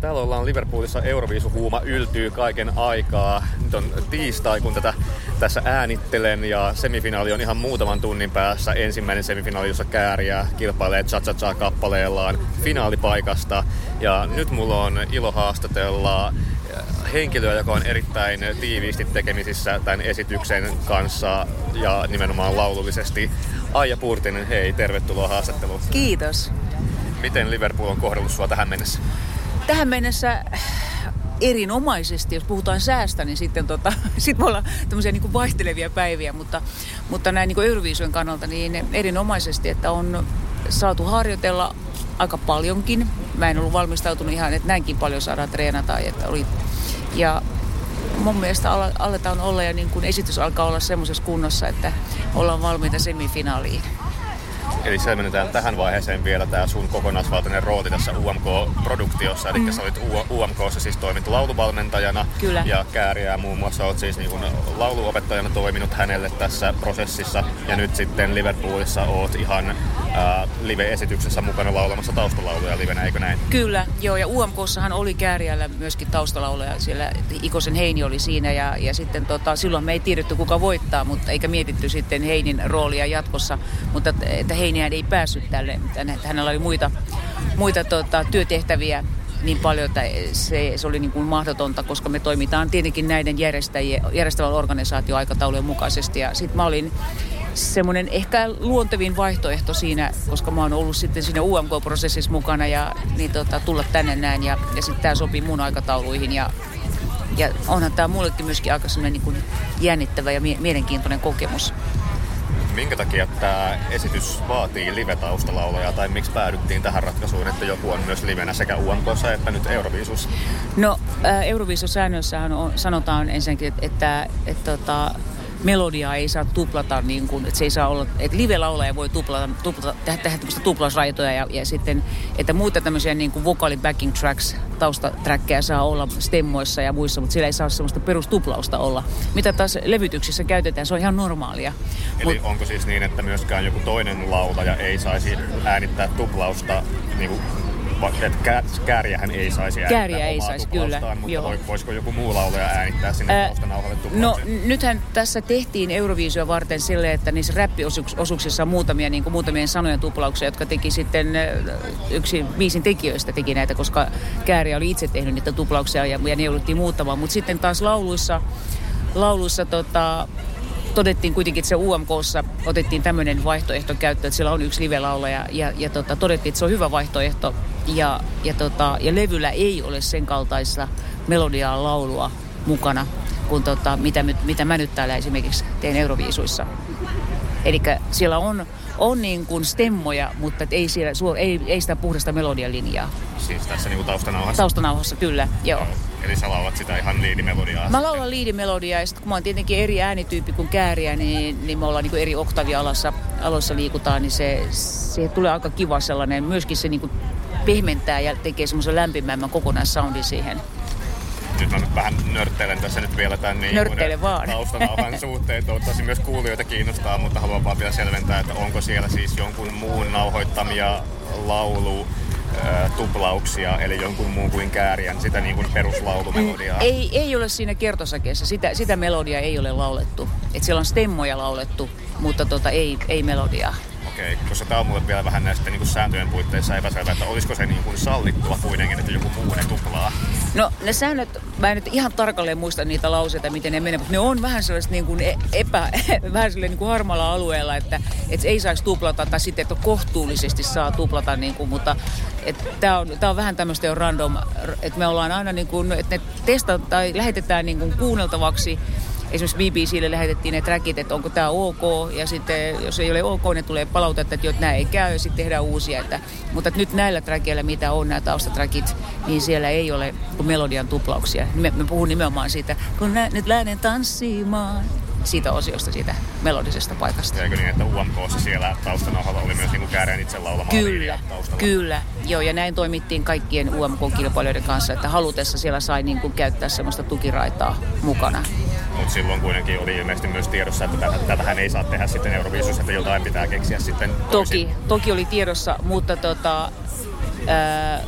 Täällä ollaan Liverpoolissa Euroviisuhuuma yltyy kaiken aikaa. Nyt on tiistai, kun tätä tässä äänittelen ja semifinaali on ihan muutaman tunnin päässä. Ensimmäinen semifinaali, jossa kääriä kilpailee cha cha cha kappaleellaan finaalipaikasta. Ja nyt mulla on ilo haastatella henkilöä, joka on erittäin tiiviisti tekemisissä tämän esityksen kanssa ja nimenomaan laulullisesti. Aija Purtinen, hei, tervetuloa haastatteluun. Kiitos. Miten Liverpool on kohdellut sua tähän mennessä? Tähän mennessä erinomaisesti, jos puhutaan säästä, niin sitten tota, sit voi olla tämmöisiä niin vaihtelevia päiviä, mutta, mutta näin niin Euroviisujen kannalta niin erinomaisesti, että on saatu harjoitella aika paljonkin. Mä en ollut valmistautunut ihan, että näinkin paljon saadaan treenata. Että oli, ja mun mielestä aletaan olla ja niin kuin esitys alkaa olla semmoisessa kunnossa, että ollaan valmiita semifinaaliin. Eli selvennetään tähän vaiheeseen vielä tämä sun kokonaisvaltainen rooli tässä UMK-produktiossa. Eli mm. sä olit UMKssa siis toimit lauluvalmentajana. Kyllä. Ja Kääriää muun muassa olet siis niin lauluopettajana toiminut hänelle tässä prosessissa. Ja nyt sitten Liverpoolissa oot ihan äh, live-esityksessä mukana laulamassa taustalauluja livenä, eikö näin? Kyllä, joo. Ja UMKssahan oli Kääriällä myöskin taustalauluja. Siellä Ikosen Heini oli siinä ja, ja sitten tota, silloin me ei tiedetty kuka voittaa, mutta eikä mietitty sitten Heinin roolia jatkossa. Mutta että Heini hän ei päässyt tälle. Hänellä oli muita, muita tota, työtehtäviä niin paljon, että se, se oli niin kuin mahdotonta, koska me toimitaan tietenkin näiden järjestäjien, järjestävän organisaatioaikataulujen mukaisesti. Ja sitten mä olin semmoinen ehkä luontevin vaihtoehto siinä, koska mä oon ollut sitten siinä UMK-prosessissa mukana ja niin tota, tulla tänne näin ja, ja sitten tämä sopii mun aikatauluihin ja ja onhan tämä mullekin myöskin aika semmoinen niin jännittävä ja mielenkiintoinen kokemus minkä takia tämä esitys vaatii live-taustalauloja tai miksi päädyttiin tähän ratkaisuun, että joku on myös livenä sekä UMKssa että nyt Euroviisussa? No, äh, Euroviisusäännössähän on, sanotaan ensinnäkin, että, että, että, että melodiaa ei saa tuplata, niin kuin, että se ei saa olla, että live-laulaja voi tuplata, tuplata tehdä, tehdä tämmöistä tuplausraitoja ja, ja sitten, että muita tämmöisiä niin kuin vokaali backing tracks, taustatrackkejä saa olla stemmoissa ja muissa, mutta siellä ei saa semmoista perustuplausta olla. Mitä taas levytyksissä käytetään, se on ihan normaalia. Eli Mut, onko siis niin, että myöskään joku toinen laulaja ei saisi äänittää tuplausta niin kuin että kääriähän ei saisi äänittää Kääriä ei saisi, kyllä. Mutta joo. voisiko joku muu laulaja äänittää sinne taustanauhalle No nythän tässä tehtiin Euroviisua varten sille, että niissä räppiosuuksissa on muutamia, niin kuin muutamien sanojen tuplauksia, jotka teki sitten yksi viisin tekijöistä teki näitä, koska Kääriä oli itse tehnyt niitä tuplauksia ja, ja ne jouduttiin muuttamaan. Mutta sitten taas lauluissa, lauluissa tota, todettiin kuitenkin, että se UMKssa otettiin tämmöinen vaihtoehto käyttöön, että siellä on yksi live-laulaja ja, ja tota, todettiin, että se on hyvä vaihtoehto ja, ja, tota, ja levyllä ei ole sen kaltaista melodiaa laulua mukana kuin tota, mitä, mitä mä nyt täällä esimerkiksi teen Euroviisuissa. Eli siellä on, on niin kuin stemmoja, mutta ei, siellä, ei, ei sitä puhdasta melodialinjaa. Siis tässä niin kuin taustanauhassa? Taustanauhassa, kyllä, joo. Eli sä laulat sitä ihan liidimelodiaa? Mä laulan liidimelodiaa ja sitten kun mä oon tietenkin eri äänityyppi kuin kääriä, niin, niin me ollaan niin eri oktavia alassa, aloissa liikutaan, niin se, se tulee aika kiva sellainen. Myöskin se niin kuin pehmentää ja tekee semmoisen lämpimämmän kokonaissoundin siihen nyt mä vähän nörtteilen tässä nyt vielä tämän niin Nörtteile vaan. taustanauhan suhteen. Toivottavasti myös kuulijoita kiinnostaa, mutta haluan vaan vielä selventää, että onko siellä siis jonkun muun nauhoittamia laulu tuplauksia, eli jonkun muun kuin kääriän, sitä niin kuin peruslaulumelodiaa? Ei, ei ole siinä kertosakeessa. Sitä, sitä melodiaa ei ole laulettu. Et siellä on stemmoja laulettu, mutta tota, ei, ei melodiaa. Okei, okay, koska tämä on mulle vielä vähän näistä niin kuin sääntöjen puitteissa epäselvää, että olisiko se niin kuin sallittua kuitenkin, että joku muu ne tuplaa? No ne säännöt, mä en nyt ihan tarkalleen muista niitä lauseita, miten ne menee, mutta ne on vähän sellaista niin kuin epä, vähän niin kuin harmalla alueella, että, että ei saisi tuplata tai sitten, että kohtuullisesti saa tuplata, niin kuin, mutta tämä on, tää on vähän tämmöistä jo random, että me ollaan aina niin kuin, että ne testataan tai lähetetään niin kuin kuunneltavaksi esimerkiksi BBClle lähetettiin ne trackit, että onko tämä ok, ja sitten jos ei ole ok, ne tulee palautetta, että nämä ei käy, ja sitten tehdään uusia. Että, mutta nyt näillä trackeilla, mitä on nämä taustatrakit, niin siellä ei ole melodian tuplauksia. Me, me puhun nimenomaan siitä, kun nä, nyt lähden tanssimaan, siitä osiosta, siitä melodisesta paikasta. Eikö niin, että UMKssa siellä taustanauhalla oli myös niin kääreen itse laulama Kyllä, taustalla? kyllä. Joo, ja näin toimittiin kaikkien UMK-kilpailijoiden kanssa, että halutessa siellä sai niin kuin käyttää semmoista tukiraitaa mukana. Mutta silloin kuitenkin oli ilmeisesti myös tiedossa, että tätä, tätähän ei saa tehdä sitten Euroviisussa, että jotain pitää keksiä sitten toisin. Toki, toki oli tiedossa, mutta tota, ää,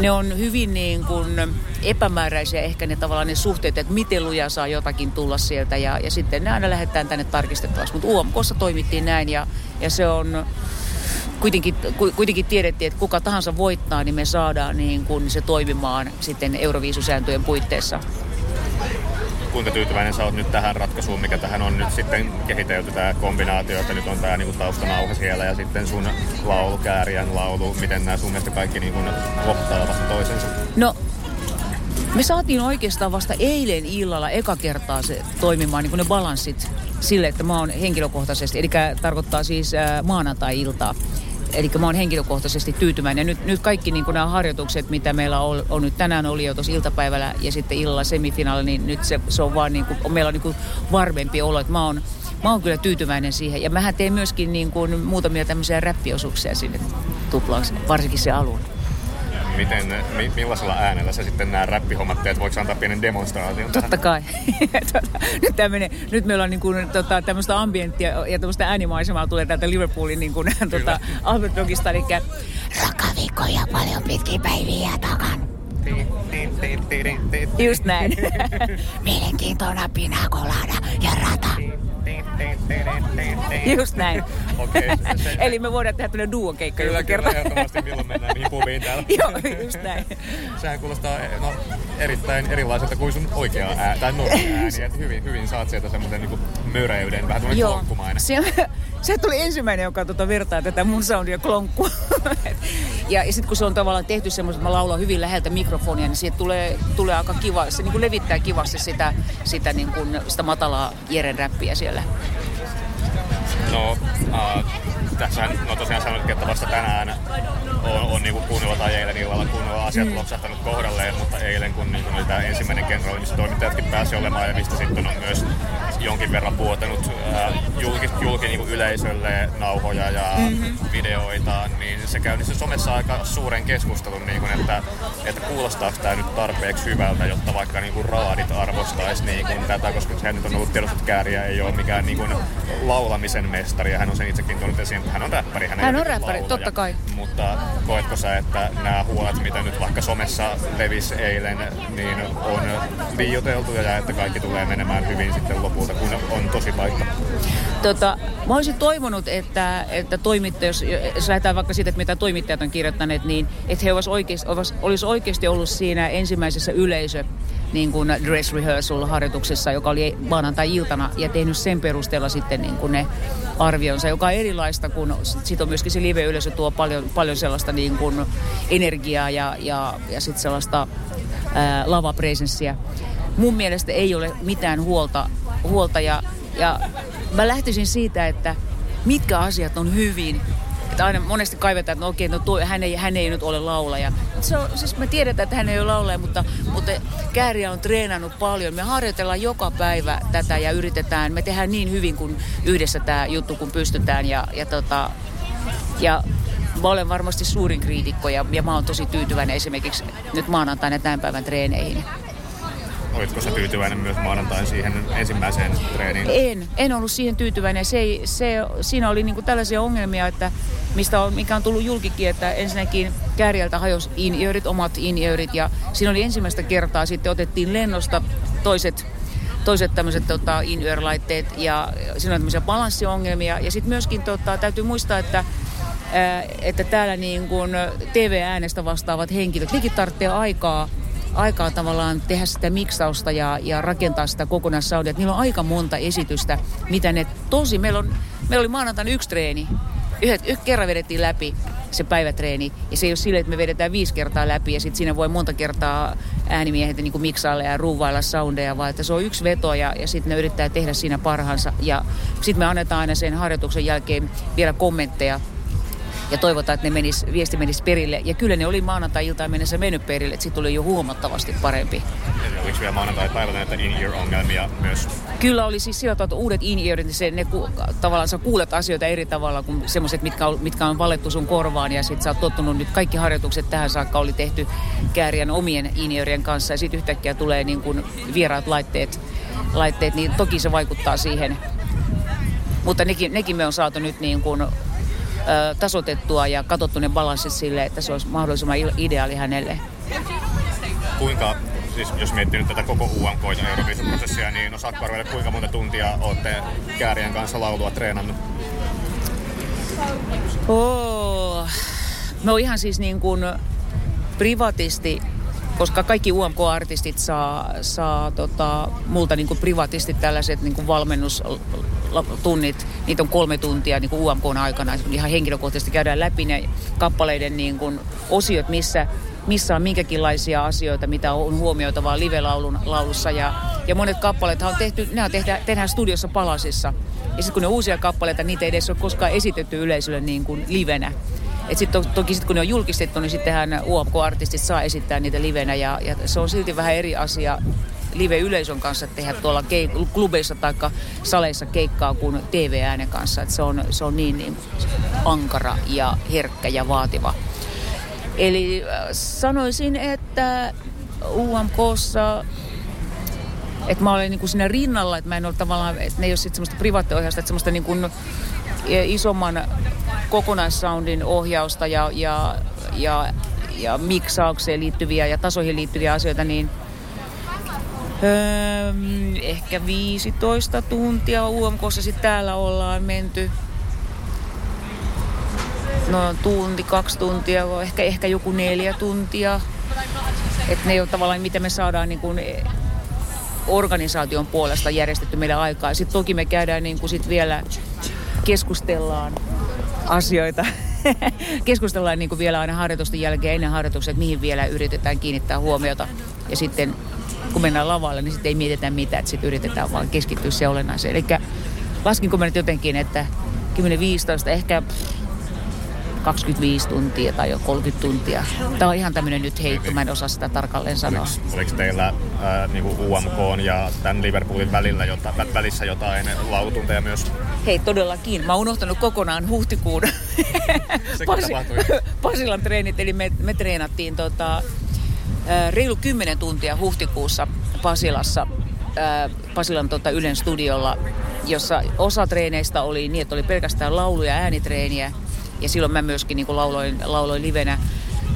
ne on hyvin niin kuin epämääräisiä ehkä ne tavallaan ne suhteet, että miten luja saa jotakin tulla sieltä ja, ja sitten ne aina lähdetään tänne tarkistettavaksi. Mutta UMKssa toimittiin näin ja, ja se on kuitenkin, kuitenkin tiedettiin, että kuka tahansa voittaa, niin me saadaan niin kuin se toimimaan sitten Euroviisusääntöjen puitteissa kuinka tyytyväinen sä oot nyt tähän ratkaisuun, mikä tähän on nyt sitten kehitelty, tämä kombinaatio, että nyt on tämä niinku taustanauha siellä ja sitten sun laulu, kääriän laulu, miten nämä sun mielestä kaikki niinku kohtaavat toisensa? No me saatiin oikeastaan vasta eilen illalla eka kertaa se toimimaan, niin ne balanssit sille, että mä oon henkilökohtaisesti, eli tarkoittaa siis maanantai-iltaa. Eli mä oon henkilökohtaisesti tyytyväinen. Nyt, nyt kaikki niin nämä harjoitukset, mitä meillä on, on nyt tänään oli jo tuossa iltapäivällä ja sitten illalla semifinaali, niin nyt se, se on vaan niin kuin, meillä on niin kuin varmempi olo, että mä oon, mä oon kyllä tyytyväinen siihen. Ja mähän teen myöskin niin kuin muutamia tämmöisiä räppiosuuksia sinne tuplaksi, varsinkin se alun miten, mi, millaisella äänellä sä sitten nämä räppihommat teet? Voiko antaa pienen demonstraation? Totta kai. Tota, nyt, tämmönen, nyt meillä on niin kuin, tota, tämmöistä ambienttia ja tämmöistä äänimaisemaa tulee täältä Liverpoolin niin kuin, tota, Albert Dogista. Eli rakaviikkoja paljon pitkiä päiviä takan. Just näin. Mielenkiintoina pinakolada ja rata. Just näin. Okay, Eli me voidaan tehdä tämmöinen duo-keikka kyllä, kyllä, ehdottomasti milloin mennään niihin pubiin täällä. Joo, just näin. Sehän kuulostaa no, erittäin erilaiselta kuin sun oikea ääni, tai normi ääni. Että hyvin, hyvin saat sieltä semmoisen niin möreyden, vähän tämmöinen klonkkumainen. Se, se tuli ensimmäinen, joka tuota vertaa tätä mun soundia klonkkua. ja, ja sitten kun se on tavallaan tehty semmoista, että mä laulan hyvin läheltä mikrofonia, niin siitä tulee, tulee aika kiva. Se niin kuin levittää kivasti sitä, sitä, niin kuin, sitä matalaa Jeren räppiä siellä. No, uh, tässä no tosiaan sanoit, että vasta tänään on, on niin kuunnella tai eilen illalla kuunnella asiat mm. loksahtanut kohdalleen, mutta eilen kun niin oli tämä ensimmäinen kenraali, missä toimittajatkin pääsi olemaan ja mistä sitten on myös jonkin verran vuotanut julki, julki niin yleisölle nauhoja ja mm-hmm. videoita, niin se käynnisti somessa aika suuren keskustelun, niin kuin, että, että kuulostaako tämä nyt tarpeeksi hyvältä, jotta vaikka niin kuin raadit arvostaisi niin kuin tätä, koska sehän nyt on ollut tiedossa, että Kääriä ei ole mikään niin kuin laulamisen mestari ja hän on sen itsekin tuonut esiin, että hän on räppäri. Hän, hän on räppäri, laulaja, totta kai. Mutta koetko sä, että nämä huolet, mitä nyt vaikka somessa levisi eilen, niin on liioteltuja ja että kaikki tulee menemään hyvin sitten lopulta, kun on tosi paikka? Tota, mä olisin toivonut, että, että toimittajat, jos, jos lähdetään vaikka siitä, että mitä toimittajat on kirjoittaneet, niin että he olisivat oikeasti, olisi oikeasti ollut siinä ensimmäisessä yleisö niin kuin dress rehearsal harjoituksessa, joka oli maanantai-iltana ja tehnyt sen perusteella sitten niin kuin ne arvionsa, joka on erilaista, kun sitten on myöskin se live-yleisö tuo paljon, paljon sellaista niin kuin energiaa ja, ja, ja sitten sellaista ää, lavapresenssiä. Mun mielestä ei ole mitään huolta, huolta ja, ja mä lähtisin siitä, että mitkä asiat on hyvin että aina monesti kaivetaan, että no okei, no tuo, hän, ei, hän ei nyt ole laulaja. Se on, siis me tiedetään, että hän ei ole laulaja, mutta, mutta Kääriä on treenannut paljon. Me harjoitellaan joka päivä tätä ja yritetään, me tehdään niin hyvin kuin yhdessä tämä juttu, kun pystytään. Ja, ja, tota, ja mä olen varmasti suurin kriitikko ja, ja mä oon tosi tyytyväinen esimerkiksi nyt maanantaina tämän päivän treeneihin. Olitko sä tyytyväinen myös maanantain siihen ensimmäiseen treeniin? En, en ollut siihen tyytyväinen. Se, se, siinä oli niinku tällaisia ongelmia, että mistä on, mikä on tullut julkikin, että ensinnäkin kärjeltä hajosi in omat in ja siinä oli ensimmäistä kertaa sitten otettiin lennosta toiset toiset tämmöiset tota, in laitteet ja siinä on tämmöisiä balanssiongelmia. Ja sitten myöskin tota, täytyy muistaa, että että täällä niin TV-äänestä vastaavat henkilöt, nekin tarvitsee aikaa aikaa tavallaan tehdä sitä miksausta ja, ja rakentaa sitä kokonaissoundia. Niillä on aika monta esitystä, mitä ne tosi... Meillä, on, meillä oli maanantaina yksi treeni. Yhdet, yhdet kerran vedettiin läpi se päivätreeni. Ja se ei ole sille, että me vedetään viisi kertaa läpi ja sitten siinä voi monta kertaa äänimiehet niin kuin miksailla ja ruuvailla soundeja, vaan että se on yksi veto ja, ja sitten ne yrittää tehdä siinä parhaansa. Ja sitten me annetaan aina sen harjoituksen jälkeen vielä kommentteja ja toivotaan, että ne menis, viesti menisi perille. Ja kyllä ne oli maanantai-iltaan mennessä mennyt perille, että sitten oli jo huomattavasti parempi. Eli oliko vielä maanantai-päivänä näitä in-ear-ongelmia myös? Kyllä oli siis sillä tavalla, uudet in-earit, niin se, ne ku, tavallaan sä kuulet asioita eri tavalla kuin semmoiset, mitkä on, mitkä on valettu sun korvaan. Ja sitten sä oot tottunut nyt, kaikki harjoitukset tähän saakka oli tehty kääriän omien in kanssa. Ja sitten yhtäkkiä tulee niin kuin vieraat laitteet, laitteet, niin toki se vaikuttaa siihen. Mutta nekin, nekin me on saatu nyt niin kuin tasotettua ja katsottu ne balanssit sille, että se olisi mahdollisimman ideaali hänelle. Kuinka, siis jos miettii nyt tätä koko UMK ja Eurovision-prosessia, niin osaatko arvioida, kuinka monta tuntia olette Käärien kanssa laulua treenannut? Oh. Me on ihan siis niin kuin privatisti koska kaikki UMK-artistit saa, saa tota, multa niin kuin privatisti tällaiset niin kuin valmennustunnit. Niitä on kolme tuntia niin kuin UMK aikana. Ihan henkilökohtaisesti käydään läpi ne kappaleiden niin kuin osiot, missä missä on minkäkinlaisia asioita, mitä on huomioitavaa live-laulun laulussa. Ja, ja monet kappaleet on tehty, ne on tehdä, tehdään studiossa palasissa. Ja sitten kun ne uusia kappaleita, niitä ei edes ole koskaan esitetty yleisölle niin kuin livenä. Et sit to, toki sit kun ne on julkistettu, niin sittenhän UMK-artistit saa esittää niitä livenä ja, ja se on silti vähän eri asia live-yleisön kanssa tehdä tuolla klubeissa tai saleissa keikkaa kuin TV-äänen kanssa. Et se, on, se on niin, niin ankara ja herkkä ja vaativa. Eli äh, sanoisin, että UMKssa että mä olen niin kuin siinä rinnalla, että mä en ole tavallaan, että ne ei ole sitten semmoista privaattiohjausta, että semmoista niin isomman kokonaissoundin ohjausta ja, ja, ja, ja miksaukseen liittyviä ja tasoihin liittyviä asioita, niin öö, ehkä 15 tuntia UMKssa sitten täällä ollaan menty. No tunti, kaksi tuntia, ehkä, ehkä joku neljä tuntia. Että ne ei ole tavallaan, miten me saadaan niin kuin organisaation puolesta järjestetty meille aikaa. Sitten toki me käydään niin kuin sit vielä keskustellaan asioita. keskustellaan niin kuin vielä aina harjoitusten jälkeen ennen harjoituksia, että mihin vielä yritetään kiinnittää huomiota. Ja sitten kun mennään lavalle, niin sitten ei mietitä mitään, että sitten yritetään vaan keskittyä se olennaiseen. Eli laskinko mä nyt jotenkin, että 10-15, ehkä 25 tuntia tai jo 30 tuntia. Tämä on ihan tämmöinen nyt heitto, mä en osaa sitä tarkalleen sanoa. Oliko, oliko teillä äh, niin kuin UMK ja tämän Liverpoolin välillä jota, välissä jotain laulutunteja myös? Hei, todellakin. Mä oon unohtanut kokonaan huhtikuun Pasi, Pasilan treenit, eli me, me treenattiin tota, reilu 10 tuntia huhtikuussa Pasilassa Pasilan tota Ylen studiolla, jossa osa treeneistä oli niin, että oli pelkästään laulu- ja äänitreeniä, ja silloin mä myöskin niin lauloin, lauloin livenä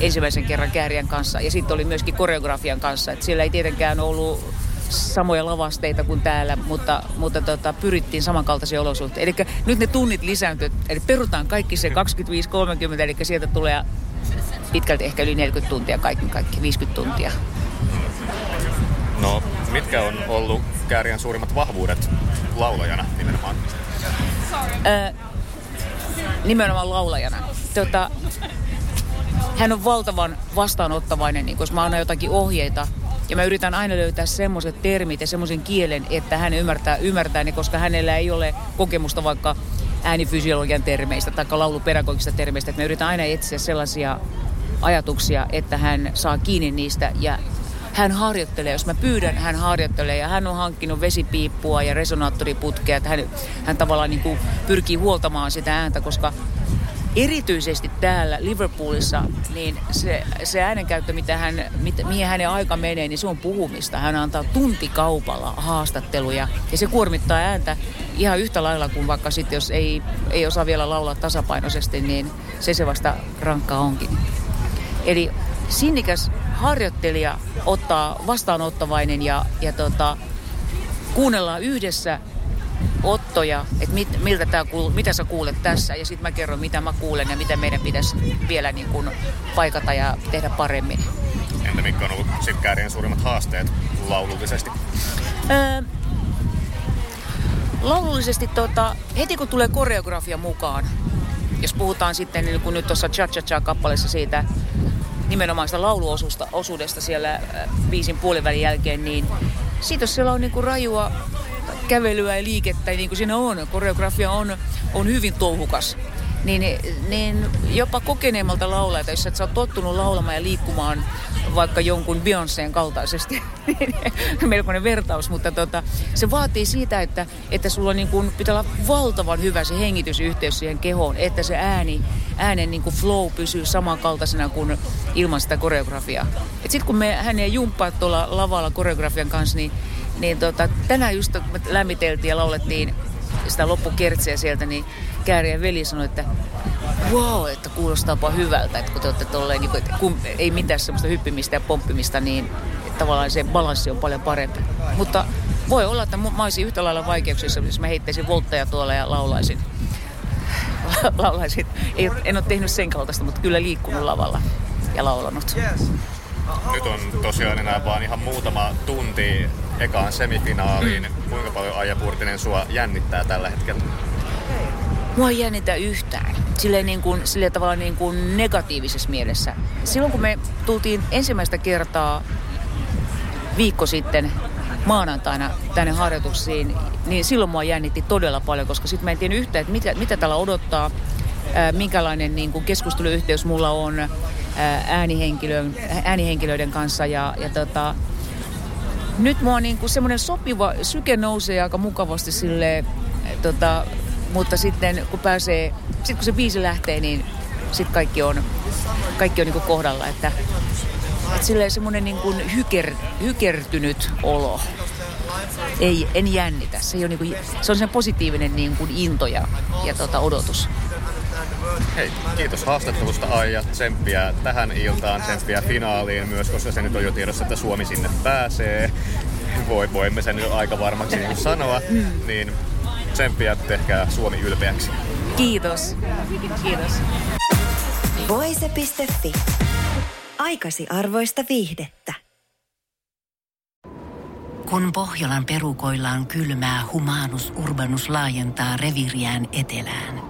ensimmäisen kerran Kääriän kanssa. Ja sitten oli myöskin koreografian kanssa. Et siellä ei tietenkään ollut samoja lavasteita kuin täällä, mutta, mutta tota, pyrittiin samankaltaisia olosuhteita. Eli nyt ne tunnit lisääntyvät, eli perutaan kaikki se 25-30, eli sieltä tulee pitkälti ehkä yli 40 tuntia, kaikki, kaikki 50 tuntia. No, mitkä on ollut Kääriän suurimmat vahvuudet laulajana nimenomaan? Öö, nimenomaan laulajana. Tota, hän on valtavan vastaanottavainen, niin jos mä annan jotakin ohjeita. Ja mä yritän aina löytää semmoiset termit ja semmoisen kielen, että hän ymmärtää, ymmärtää ne, koska hänellä ei ole kokemusta vaikka äänifysiologian termeistä tai laulupedagogista termeistä. Että mä yritän aina etsiä sellaisia ajatuksia, että hän saa kiinni niistä ja hän harjoittelee. Jos mä pyydän, hän harjoittelee ja hän on hankkinut vesipiippua ja resonaattoriputkea. Että hän, hän tavallaan niin kuin pyrkii huoltamaan sitä ääntä, koska erityisesti täällä Liverpoolissa, niin se, se äänenkäyttö, mitä hän, mit, mihin hänen aika menee, niin se on puhumista. Hän antaa tuntikaupalla haastatteluja ja se kuormittaa ääntä ihan yhtä lailla kuin vaikka sitten, jos ei, ei osaa vielä laulaa tasapainoisesti, niin se se vasta rankka onkin. Eli sinnikäs harjoittelija ottaa vastaanottavainen ja, ja tota, kuunnellaan yhdessä ottoja, että mit, miltä tää kuul, mitä sä kuulet tässä ja sitten mä kerron mitä mä kuulen ja mitä meidän pitäisi vielä niin kun paikata ja tehdä paremmin. Entä mitkä on ollut sitten suurimmat haasteet laulullisesti? Öö, laulullisesti tota, heti kun tulee koreografia mukaan, jos puhutaan sitten niin kun nyt tuossa Cha Cha Cha kappaleessa siitä nimenomaan sitä lauluosuudesta siellä äh, biisin puolivälin jälkeen, niin siitä jos siellä on niin kuin rajua kävelyä ja liikettä, niin kuin siinä on, koreografia on, on hyvin touhukas. niin, niin jopa kokeneemmalta laulajata, jos et sä oot tottunut laulamaan ja liikkumaan vaikka jonkun Beyoncéen kaltaisesti, niin melkoinen vertaus, mutta tota, se vaatii siitä, että, että sulla niin kun, pitää olla valtavan hyvä se hengitysyhteys siihen kehoon, että se ääni, äänen niin kuin flow pysyy samankaltaisena kuin ilman sitä koreografiaa. Sitten kun me hänen jumppaa tuolla lavalla koreografian kanssa, niin, niin tota, tänään just lämmiteltiin ja laulettiin sitä loppukertsiä sieltä, niin Käärien veli sanoi, että wow, että kuulostaapa hyvältä, että kun te olette tolleen, niin kuin, kun ei mitään semmoista hyppimistä ja pomppimista, niin tavallaan se balanssi on paljon parempi. Mutta voi olla, että mä olisin yhtä lailla vaikeuksissa, jos mä heittäisin voltteja tuolla ja laulaisin. laulaisin. Ei, en ole tehnyt sen kaltaista, mutta kyllä liikkunut lavalla ja laulanut. Nyt on tosiaan enää vaan ihan muutama tunti ekaan semifinaaliin. Mm. Kuinka paljon Aija Purtinen sua jännittää tällä hetkellä? Mua ei jännitä yhtään. Silleen, niin kuin, silleen tavalla niin kuin negatiivisessa mielessä. Silloin kun me tultiin ensimmäistä kertaa viikko sitten maanantaina tänne harjoituksiin, niin silloin mua jännitti todella paljon, koska sitten mä en tiennyt yhtään, että mitä, mitä täällä odottaa, ää, minkälainen niin kuin keskusteluyhteys mulla on ää, äänihenkilöiden kanssa ja, ja tota, nyt mua niin kuin semmoinen sopiva syke nousee aika mukavasti sille tota, mutta sitten kun pääsee, sitten kun se biisi lähtee, niin sitten kaikki on, kaikki on niin kuin kohdalla, että, että silleen semmoinen niin kuin hyker, hykertynyt olo. Ei, en jännitä. Se, ei niin kuin, se on sen positiivinen niin kuin into ja, ja tota, odotus. Hei, kiitos haastattelusta Aija. Tsemppiä tähän iltaan, tsemppiä finaaliin myös, koska se nyt on jo tiedossa, että Suomi sinne pääsee. Voi, voimme sen jo aika varmaksi niin sanoa. Niin tsemppiä, tehkää Suomi ylpeäksi. Kiitos. Kiitos. Voise.fi. Aikasi arvoista viihdettä. Kun Pohjolan perukoillaan kylmää, humanus urbanus laajentaa reviriään etelään.